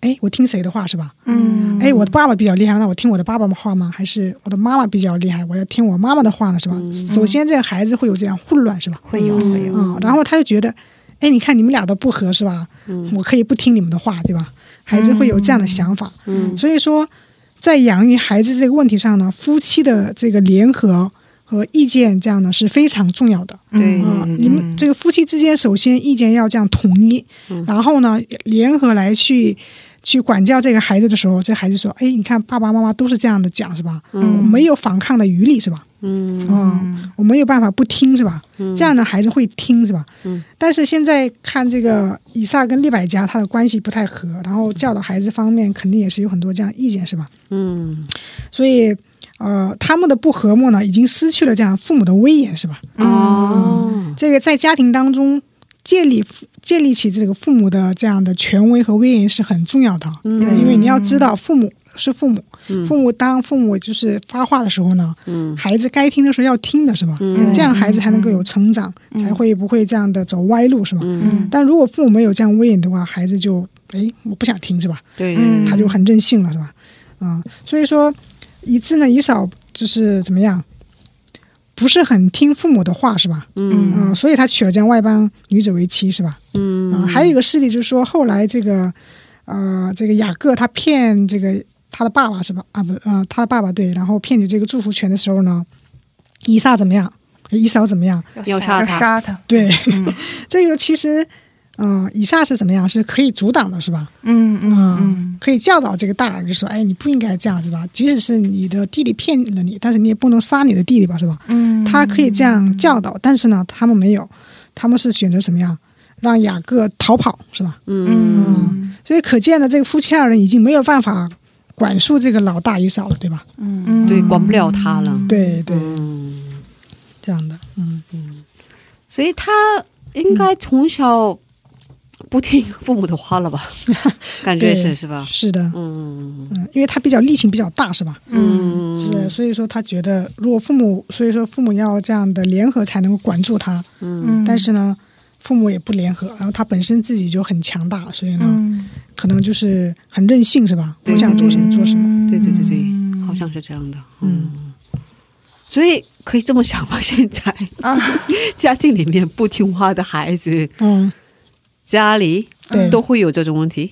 哎，我听谁的话是吧？嗯哎，我的爸爸比较厉害，那我听我的爸爸的话吗？还是我的妈妈比较厉害，我要听我妈妈的话呢？是吧？首先，这个孩子会有这样混乱是吧？会有会有，啊、然后他就觉得，哎，你看你们俩都不合是吧？嗯我可以不听你们的话，对吧？孩子会有这样的想法。嗯所以说，在养育孩子这个问题上呢，夫妻的这个联合和意见这样呢是非常重要的。对啊、嗯你们这个夫妻之间，首先意见要这样统一，嗯然后呢，联合来去去管教这个孩子的时候，这孩子说：“哎，你看爸爸妈妈都是这样的讲，是吧？嗯没有反抗的余力，是吧？嗯嗯，我没有办法不听，是吧？嗯这样的孩子会听，是吧？嗯。但是现在看这个以撒跟利百加，他的关系不太和，然后教导孩子方面肯定也是有很多这样意见，是吧？嗯所以，呃，他们的不和睦呢，已经失去了这样父母的威严，是吧？哦这个在家庭当中建立建立起这个父母的这样的权威和威严是很重要的，嗯因为你要知道父母是父母，嗯父母当父母就是发话的时候呢，嗯孩子该听的时候要听的是吧？嗯这样孩子才能够有成长，嗯才会不会这样的走歪路是吧？嗯但如果父母没有这样威严的话，孩子就哎我不想听是吧？对嗯他就很任性了是吧？嗯，所以说以致呢以少就是怎么样，不是很听父母的话是吧？嗯嗯，所以他娶了这样外邦女子为妻是吧？嗯啊、还有一个事例就是说，后来这个呃，这个雅各他骗这个他的爸爸是吧？啊不呃，他的爸爸对，然后骗取这个祝福权的时候呢，以撒怎么样？以扫怎么样？要要杀他杀他，对，嗯 [LAUGHS] 这个其实，嗯、以撒是怎么样？是可以阻挡的，是吧？嗯嗯嗯嗯，可以教导这个大儿子说，哎，你不应该这样，是吧？即使是你的弟弟骗了你，但是你也不能杀你的弟弟吧，是吧？嗯，他可以这样教导，但是呢，他们没有，他们是选择什么样？让雅各逃跑，是吧？嗯嗯所以可见呢，这个夫妻二人已经没有办法管束这个老大以扫了，对吧？嗯。嗯，对管不了他了。对对，嗯。这样的，嗯。嗯，所以他应该从小不听父母的话了吧？[LAUGHS] 感觉是对是吧？是的，嗯。嗯，因为他比较力气比较大，是吧？嗯。是，所以说他觉得，如果父母，所以说父母要这样的联合才能够管住他，嗯。但是呢，父母也不联合，然后他本身自己就很强大，所以呢，嗯，可能就是很任性，是吧？我想做什么做什么。对对对对，嗯好像是这样的。嗯嗯，所以可以这么想吧？现在啊，[LAUGHS] 家庭里面不听话的孩子，嗯，家里对都会有这种问题。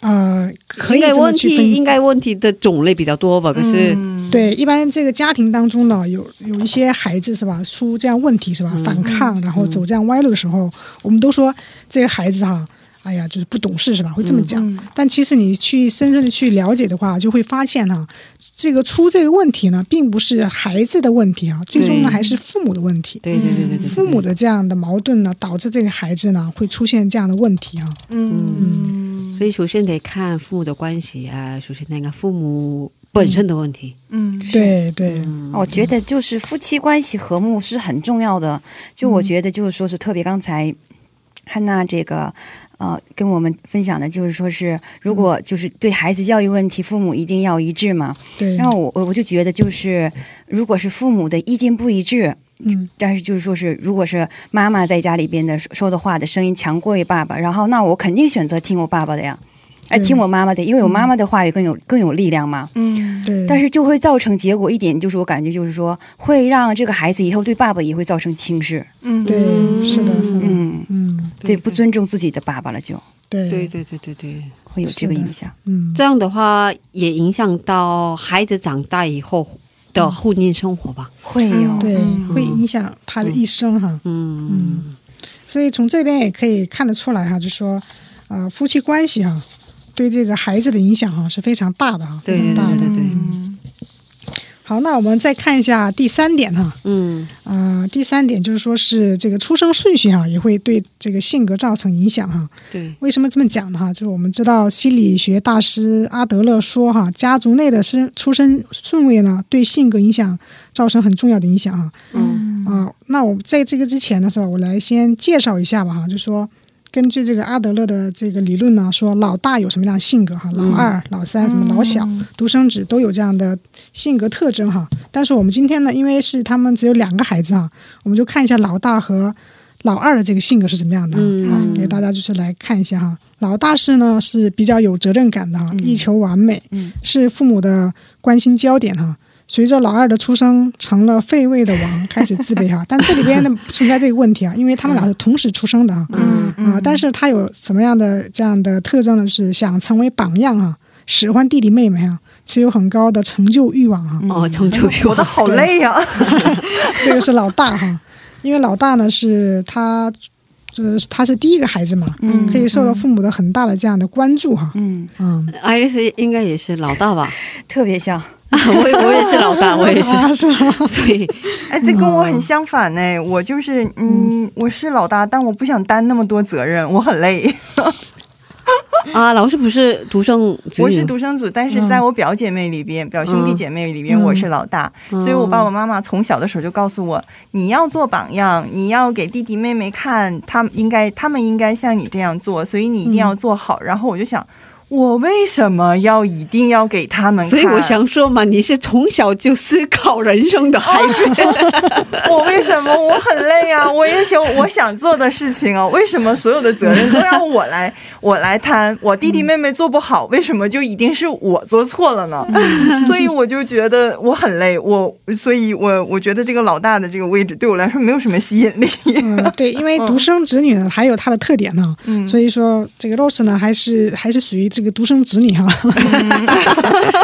呃，可以应该问题应该问题的种类比较多吧？可是嗯，对，一般这个家庭当中呢，有有一些孩子是吧，出这样问题是吧，嗯反抗，然后走这样歪路的时候，我们都说这个孩子哈，哎呀，就是不懂事是吧？会这么讲。嗯但其实你去深深的去了解的话，就会发现哈，这个出这个问题呢，并不是孩子的问题啊，最终呢还是父母的问题。对对对对对，父母的这样的矛盾呢，导致这个孩子呢会出现这样的问题啊。嗯，所以首先得看父母的关系啊，首先那个父母本身的问题。嗯，对对，嗯。我觉得就是夫妻关系和睦是很重要的。就我觉得就是说是特别刚才汉娜这个呃跟我们分享的，就是说是如果就是对孩子教育问题，父母一定要一致嘛。对，然后我我我就觉得就是如果是父母的意见不一致，嗯。但是就是说是，如果是妈妈在家里边的说说的话的声音强过于爸爸，然后那我肯定选择听我爸爸的呀，哎，听我妈妈的，因为我妈妈的话语更有更有力量嘛。嗯，对，但是就会造成结果一点，就是我感觉就是说，会让这个孩子以后对爸爸也会造成轻视，嗯，对是的是的。嗯，嗯对，不尊重自己的爸爸了，就。对。对对对对对，会有这个影响。嗯。这样的话也影响到孩子长大以后的婚姻生活吧。会有，对嗯。会影响他的一生哈。嗯。嗯。所以从这边也可以看得出来哈，就说，呃，夫妻关系哈，对这个孩子的影响哈是非常大的哈，非常大的。对对对，嗯好，那我们再看一下第三点哈，嗯啊、第三点就是说是这个出生顺序哈，也会对这个性格造成影响哈。对，为什么这么讲呢？哈，就是我们知道心理学大师阿德勒说哈，家族内的生出生顺位呢，对性格影响造成很重要的影响哈。嗯啊，那我在这个之前呢，是吧？我来先介绍一下吧哈，就说根据这个阿德勒的这个理论呢，说老大有什么样的性格哈，老二、老三、什么老小、独生子都有这样的性格特征哈。但是我们今天呢，因为是他们只有两个孩子啊，我们就看一下老大和老二的这个性格是怎么样的哈。嗯给大家就是来看一下哈，老大是呢是比较有责任感的哈，力求完美，嗯是父母的关心焦点哈。随着老二的出生，成了废位的王，开始自卑哈。[LAUGHS] 但这里边呢不存在这个问题啊，因为他们俩是同时出生的啊。嗯啊，但是他有什么样的这样的特征呢？是想成为榜样啊，喜欢弟弟妹妹啊。是有很高的成就欲望哈。哦，成就欲活得好累呀、[LAUGHS] [LAUGHS] 这个是老大哈，因为老大呢是他，这他是第一个孩子嘛，嗯可以受到父母的很大的这样的关注哈。嗯，嗯，爱丽丝应该也是老大吧？特别像。我也我也是老大，[LAUGHS] 我也是，啊是吗？所以哎，这跟我很相反呢。我就是，嗯，我是老大，但我不想担那么多责任，我很累。啊，老师不是独生子女，我是独生子，但是在我表姐妹里边，表兄弟姐妹里边，嗯我是老大，嗯所以我爸爸妈妈从小的时候就告诉我，你要做榜样，你要给弟弟妹妹看，他们应该，他们应该像你这样做，所以你一定要做好。然后我就想。我为什么要一定要给他们看？所以我想说嘛，你是从小就思考人生的孩子，[LAUGHS] 我为什么我很累啊？我也想我想做的事情啊，为什么所有的责任都要我来 [LAUGHS] 我来担？我弟弟妹妹做不好，为什么就一定是我做错了呢？所以我就觉得我很累，我所以我我觉得这个老大的这个位置对我来说没有什么吸引力。嗯，对，[LAUGHS] 因为独生子女呢还有他的特点呢，嗯所以说这个 Rose 呢还是还是属于这个独生子女哈。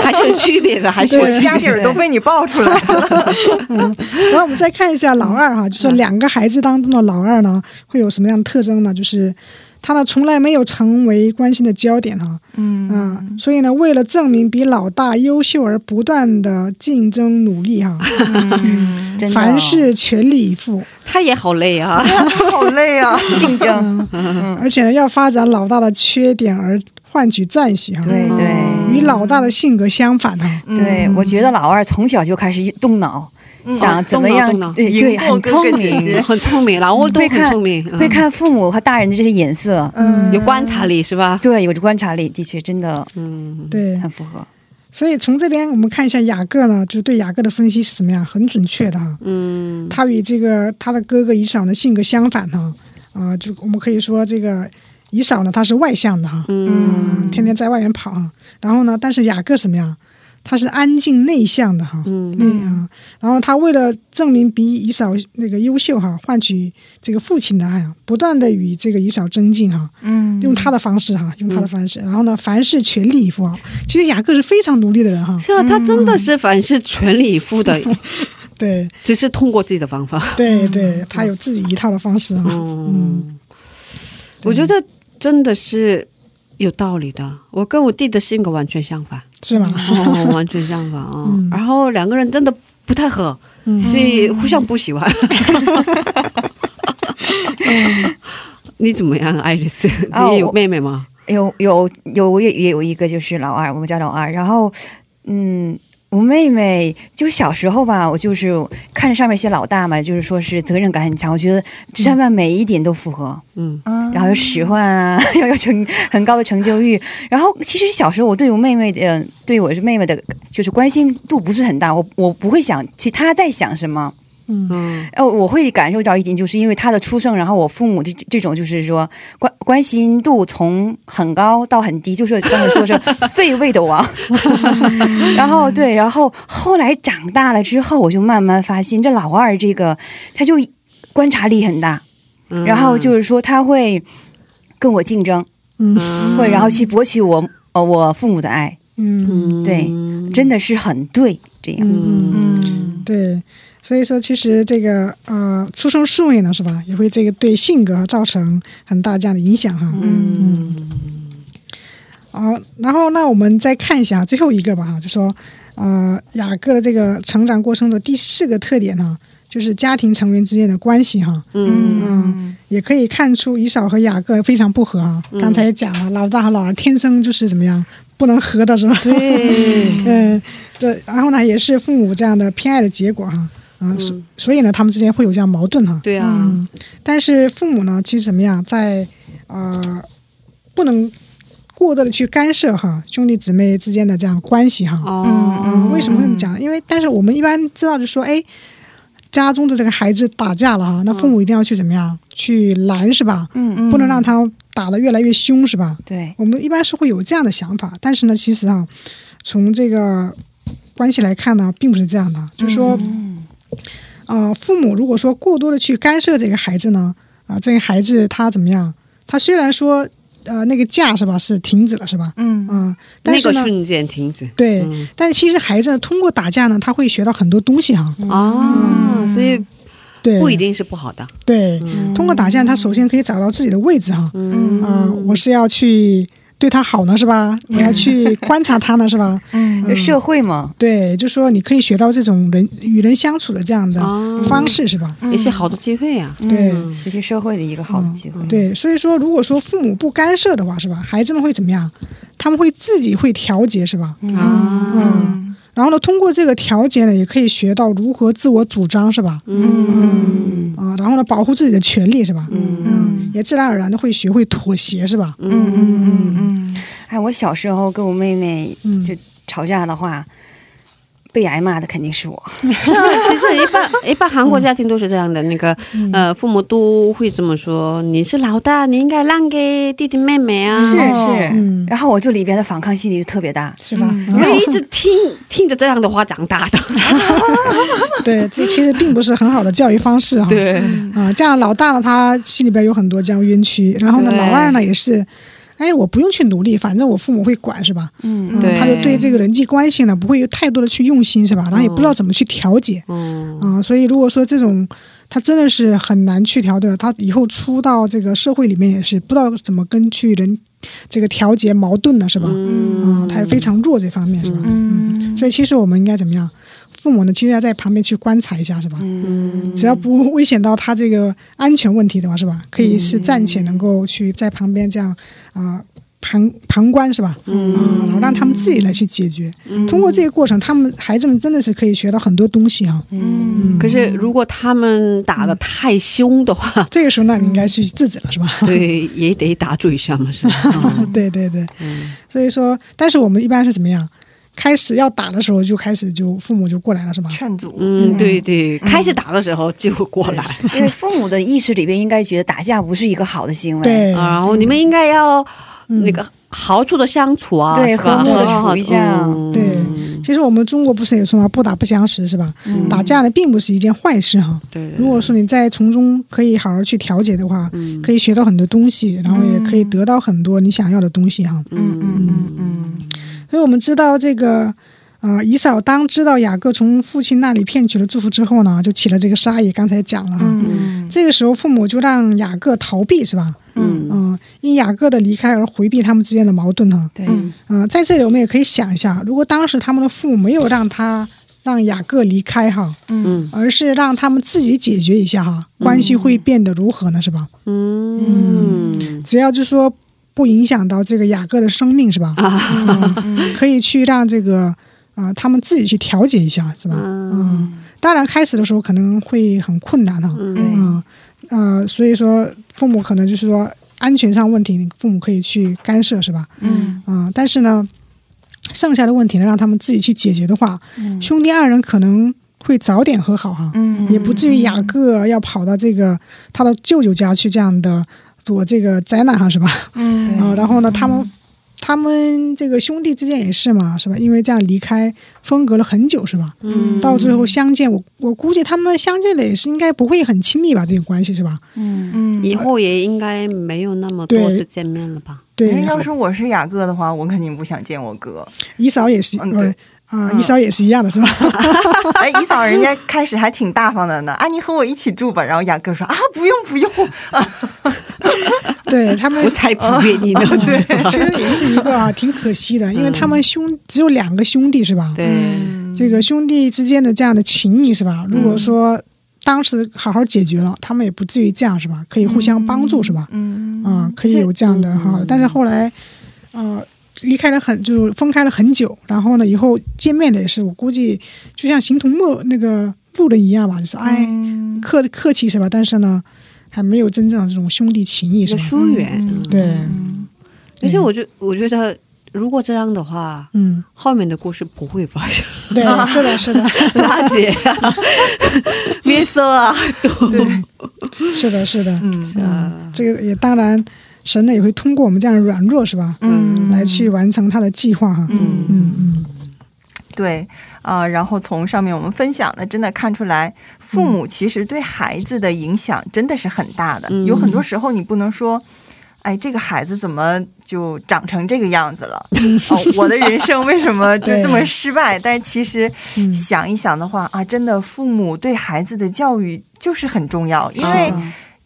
还是有区别的，还是家底儿都被你爆出来了。然后我们再看一下老二哈，就说两个孩子当中的老二呢会有什么样的特征呢？就是他呢从来没有成为关心的焦点哈，嗯啊，所以呢为了证明比老大优秀而不断的竞争努力哈，凡事全力以赴，他也好累啊。[LAUGHS] 好累啊！[LAUGHS] 竞争，而且呢要发展老大的缺点而换取赞许哈，对对。与老大的性格相反哈。对，我觉得老二从小就开始动脑，嗯。想怎么样对对，很聪明，[LAUGHS] 很聪明，老欧都很会看聪明，嗯。会看父母和大人的这些眼色，嗯。有观察力是吧？对，有着观察力，的确真的嗯，对，很符合。所以从这边我们看一下雅各呢，就对雅各的分析是怎么样，很准确的哈。嗯，他与这个他的哥哥以上的性格相反哈，啊、就我们可以说这个以扫呢他是外向的哈，嗯。啊天天在外面跑哈，然后呢，但是雅各什么呀？他是安静内向的哈，嗯。内啊，然后他为了证明比以扫那个优秀哈，换取这个父亲的爱啊，不断的与这个以扫增进哈，嗯。用他的方式哈，用他的方式，然后呢，凡事全力以赴啊。其实雅各是非常努力的人哈，是啊，他真的是凡事全力以赴的，[LAUGHS] 对只是通过自己的方法。对对，他有自己一套的方式哈，嗯，嗯，我觉得真的是有道理的。我跟我弟的性格完全相反，是吗？哦，完全相反啊、[LAUGHS] 嗯然后两个人真的不太合，嗯所以互相不喜欢。[LAUGHS] 你怎么样，爱丽丝？啊你也有妹妹吗？有有有，我也也有一个就是老二，我们家老二。然后，嗯，我妹妹就是小时候吧，我就是看着上面一些老大嘛，就是说是责任感很强，我觉得这上面每一点都符合。嗯然后又使唤啊，[LAUGHS] 要有成很高的成就欲。然后其实小时候我对我妹妹的，对我是妹妹的，就是关心度不是很大，我我不会想其他在想什么。嗯。嗯。呃，我会感受到一点，就是因为他的出生，然后我父母这这种就是说关关心度从很高到很低，就是刚才说是废位的王。[LAUGHS] 然后对，然后后来长大了之后，我就慢慢发现这老二这个他就观察力很大，嗯。然后就是说他会跟我竞争，嗯。会然后去博取我呃我父母的爱，嗯嗯。对真的是很对这样。嗯，嗯。对。所以说，其实这个呃，出生顺位呢，是吧，也会这个对性格造成很大这样的影响哈。嗯好，然后那我们再看一下最后一个吧哈，就说呃，雅各的这个成长过程的第四个特点呢，就是家庭成员之间的关系哈。嗯嗯，也可以看出以扫和雅各非常不和啊。刚才也讲了，老大和老二天生就是怎么样不能合的是吧？对，[LAUGHS] 嗯，对。然后呢，也是父母这样的偏爱的结果哈。啊，所所以呢，他们之间会有这样矛盾哈。对啊，嗯，但是父母呢，其实怎么样，在呃，不能过多的去干涉哈兄弟姊妹之间的这样关系哈。哦，嗯，为什么会这么讲？因为但是我们一般知道的说，哎，家中的这个孩子打架了哈，那父母一定要去怎么样去拦是吧？嗯不能让他打得越来越凶是吧？对，我们一般是会有这样的想法，但是呢，其实啊，从这个关系来看呢，并不是这样的，就是说。嗯呃，父母如果说过多的去干涉这个孩子呢，啊、这个孩子他怎么样？他虽然说呃那个架是吧是停止了是吧？嗯嗯，但是呢，那个瞬间停止。对，嗯但其实孩子通过打架呢，他会学到很多东西哈。啊，所以对，不一定是不好的。对，通过打架，他首先可以找到自己的位置哈。嗯啊、我是要去对他好呢是吧？[LAUGHS] 你要去观察他呢是吧？嗯社会嘛，对，就说你可以学到这种人与人相处的这样的哦方式是吧？也是好的机会啊。对嗯学习社会的一个好的机会。对，所以说如果说父母不干涉的话是吧？孩子们会怎么样？他们会自己会调节是吧？啊，嗯，然后呢，通过这个调节呢，也可以学到如何自我主张是吧？嗯啊，然后呢，保护自己的权利是吧？嗯嗯，也自然而然的会学会妥协是吧？嗯嗯嗯嗯哎，我小时候跟我妹妹嗯就吵架的话，被挨骂的肯定是我。[LAUGHS] 其实一般一般韩国家庭都是这样的，那个呃，父母都会这么说：“你是老大，你应该让给弟弟妹妹啊。”是哦是，嗯然后我就里边的反抗心理就特别大。是吧？我也一直听听着这样的话长大的。[LAUGHS] 对，这其实并不是很好的教育方式哈。对，啊，这样老大呢，他心里边有很多这样冤屈，然后呢，老二呢也是，哎，我不用去努力，反正我父母会管是吧？嗯他就对这个人际关系呢不会有太多的去用心是吧？然后也不知道怎么去调节嗯啊，所以如果说这种他真的是很难去调的，他以后出到这个社会里面也是不知道怎么跟去人这个调节矛盾的是吧？嗯啊，他也非常弱这方面是吧？嗯所以其实我们应该怎么样？父母呢，其实要在旁边去观察一下是吧？嗯只要不危险到他这个安全问题的话，是吧？可以是暂且能够去在旁边这样啊、旁旁观是吧？嗯啊，然后让他们自己来去解决。通过这个过程，他们孩子们真的是可以学到很多东西啊、嗯可是如果他们打的太凶的话，[LAUGHS] 这个时候那，你应该去制止了是吧？[LAUGHS] 对，也得打嘴上嘛，是吧？[LAUGHS] 嗯对对对，嗯所以说，但是我们一般是怎么样？开始要打的时候就开始就父母就过来了是吧？劝阻，嗯，对对，开始打的时候就过来。因为父母的意识里边应该觉得打架不是一个好的行为。对，啊然后你们应该要那个好处的相处啊，对和睦地好好处一下。嗯。对其实我们中国不是也说嘛，不打不相识是吧？打架呢并不是一件坏事哈。对，如果说你在从中可以好好去调节的话，嗯。可以学到很多东西，然后也可以得到很多你想要的东西哈。嗯嗯嗯所以我们知道这个，啊、以扫当知道雅各从父亲那里骗取了祝福之后呢，就起了这个杀意。刚才讲了哈，嗯。这个时候父母就让雅各逃避是吧？嗯。嗯、因雅各的离开而回避他们之间的矛盾哈。对，嗯、在这里我们也可以想一下，如果当时他们的父母没有让他让雅各离开哈，嗯而是让他们自己解决一下哈，关系会变得如何呢？是吧？嗯只要就说不影响到这个雅各的生命是吧？啊嗯，可以去让这个啊、他们自己去调节一下是吧？嗯，当然开始的时候可能会很困难哈。嗯嗯呃，所以说父母可能就是说安全上问题，你父母可以去干涉是吧？嗯嗯，但是呢，剩下的问题呢，让他们自己去解决的话，嗯兄弟二人可能会早点和好哈。嗯也不至于雅各要跑到这个他的舅舅家去这样的躲这个灾难哈，是吧？嗯啊、然后呢，他们他们这个兄弟之间也是嘛，是吧？因为这样离开分隔了很久，是吧？嗯到最后相见，我我估计他们相见的也是应该不会很亲密吧，这种关系是吧？嗯嗯以后也应该没有那么多对次见面了吧？对因为，要是我是雅各的话，我肯定不想见我哥。姨嫂也是，呃嗯对啊，嗯姨嫂也是一样的，是吧？[LAUGHS] 哎，姨嫂人家 [LAUGHS] 开始还挺大方的呢，啊，你和我一起住吧。然后雅各说啊，不用不用，对 [LAUGHS] 他们我才不愿意呢。对，其实也是一个啊，挺可惜的，因为他们兄只有两个兄弟是吧？对，这个兄弟之间的这样的情谊是吧？如果说当时好好解决了，他们也不至于这样是吧？可以互相帮助是吧？嗯啊，可以有这样的哈。但是后来，呃，离开了很就分开了很久，然后呢，以后见面的也是，我估计就像形同陌那个路人一样吧，就是哎客客气是吧？但是呢，还没有真正的这种兄弟情谊是吧？疏远，对。而且我觉我觉得。如果这样的话，嗯，后面的故事不会发生。对，是的，是的，[LAUGHS] 拉姐啊，[LAUGHS] 别说啊，对，是的，是的，嗯，这个也当然，神呢也会通过我们这样软弱，是吧？嗯，来去完成他的计划哈。嗯嗯嗯，对啊，然后从上面我们分享的，真的看出来，父母其实对孩子的影响真的是很大的。有很多时候，你不能说。哎，这个孩子怎么就长成这个样子了？[LAUGHS] 哦，我的人生为什么 [LAUGHS] 就这么失败？但是其实想一想的话啊，真的，父母对孩子的教育就是很重要，因为。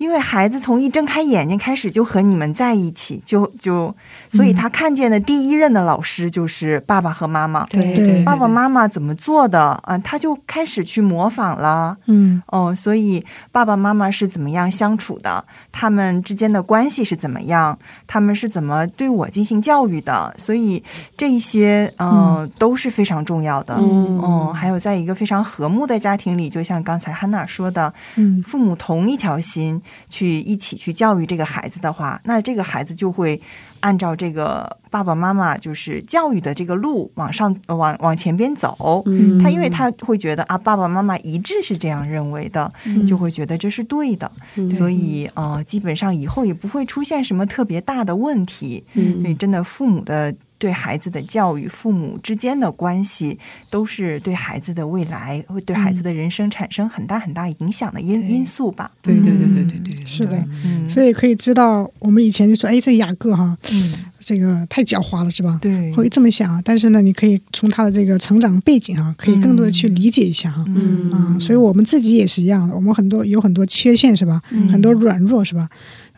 因为孩子从一睁开眼睛开始就和你们在一起，就就，所以他看见的第一任的老师就是爸爸和妈妈。对，爸爸妈妈怎么做的啊？他就开始去模仿了。嗯，哦，所以爸爸妈妈是怎么样相处的？他们之间的关系是怎么样？他们是怎么对我进行教育的？所以这些嗯都是非常重要的。嗯，还有在一个非常和睦的家庭里，就像刚才汉娜说的，嗯，父母同一条心。去一起去教育这个孩子的话，那这个孩子就会按照这个爸爸妈妈就是教育的这个路往上往往前边走。嗯，他因为他会觉得啊，爸爸妈妈一致是这样认为的，就会觉得这是对的，所以呃，基本上以后也不会出现什么特别大的问题。嗯，所以真的父母的。对孩子的教育，父母之间的关系，都是对孩子的未来，会对孩子的人生产生很大很大影响的因因素吧？对对对对对对，是的。所以可以知道，我们以前就说，哎，这雅各哈，嗯，这个太狡猾了，是吧？对，会这么想。但是呢，你可以从他的这个成长背景啊，可以更多的去理解一下哈。嗯啊，所以我们自己也是一样的，我们很多有很多缺陷，是吧？很多软弱，是吧？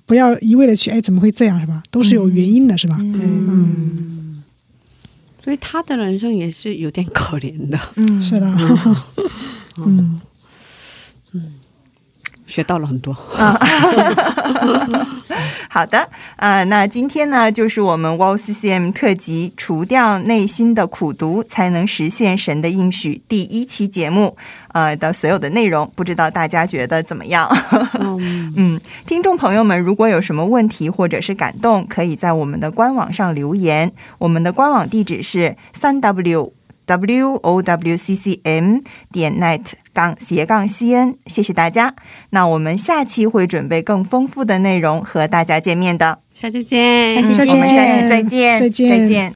不要一味的去，哎，怎么会这样，是吧？都是有原因的，是吧？对，嗯。所以他的人生也是有点可怜的，嗯，是的，嗯。[LAUGHS] 嗯，学到了很多。[LAUGHS] 好的，呃，那今天呢，就是我们 w a l l CCM 特辑“除掉内心的苦毒，才能实现神的应许”第一期节目，呃的所有的内容，不知道大家觉得怎么样？[LAUGHS] 嗯，听众朋友们，如果有什么问题或者是感动，可以在我们的官网上留言，我们的官网地址是三 w。w o w c c m 点 net 杠斜杠 c n，谢谢大家。那我们下期会准备更丰富的内容和大家见面的。下期见，下期我们下期再见，再见，再见。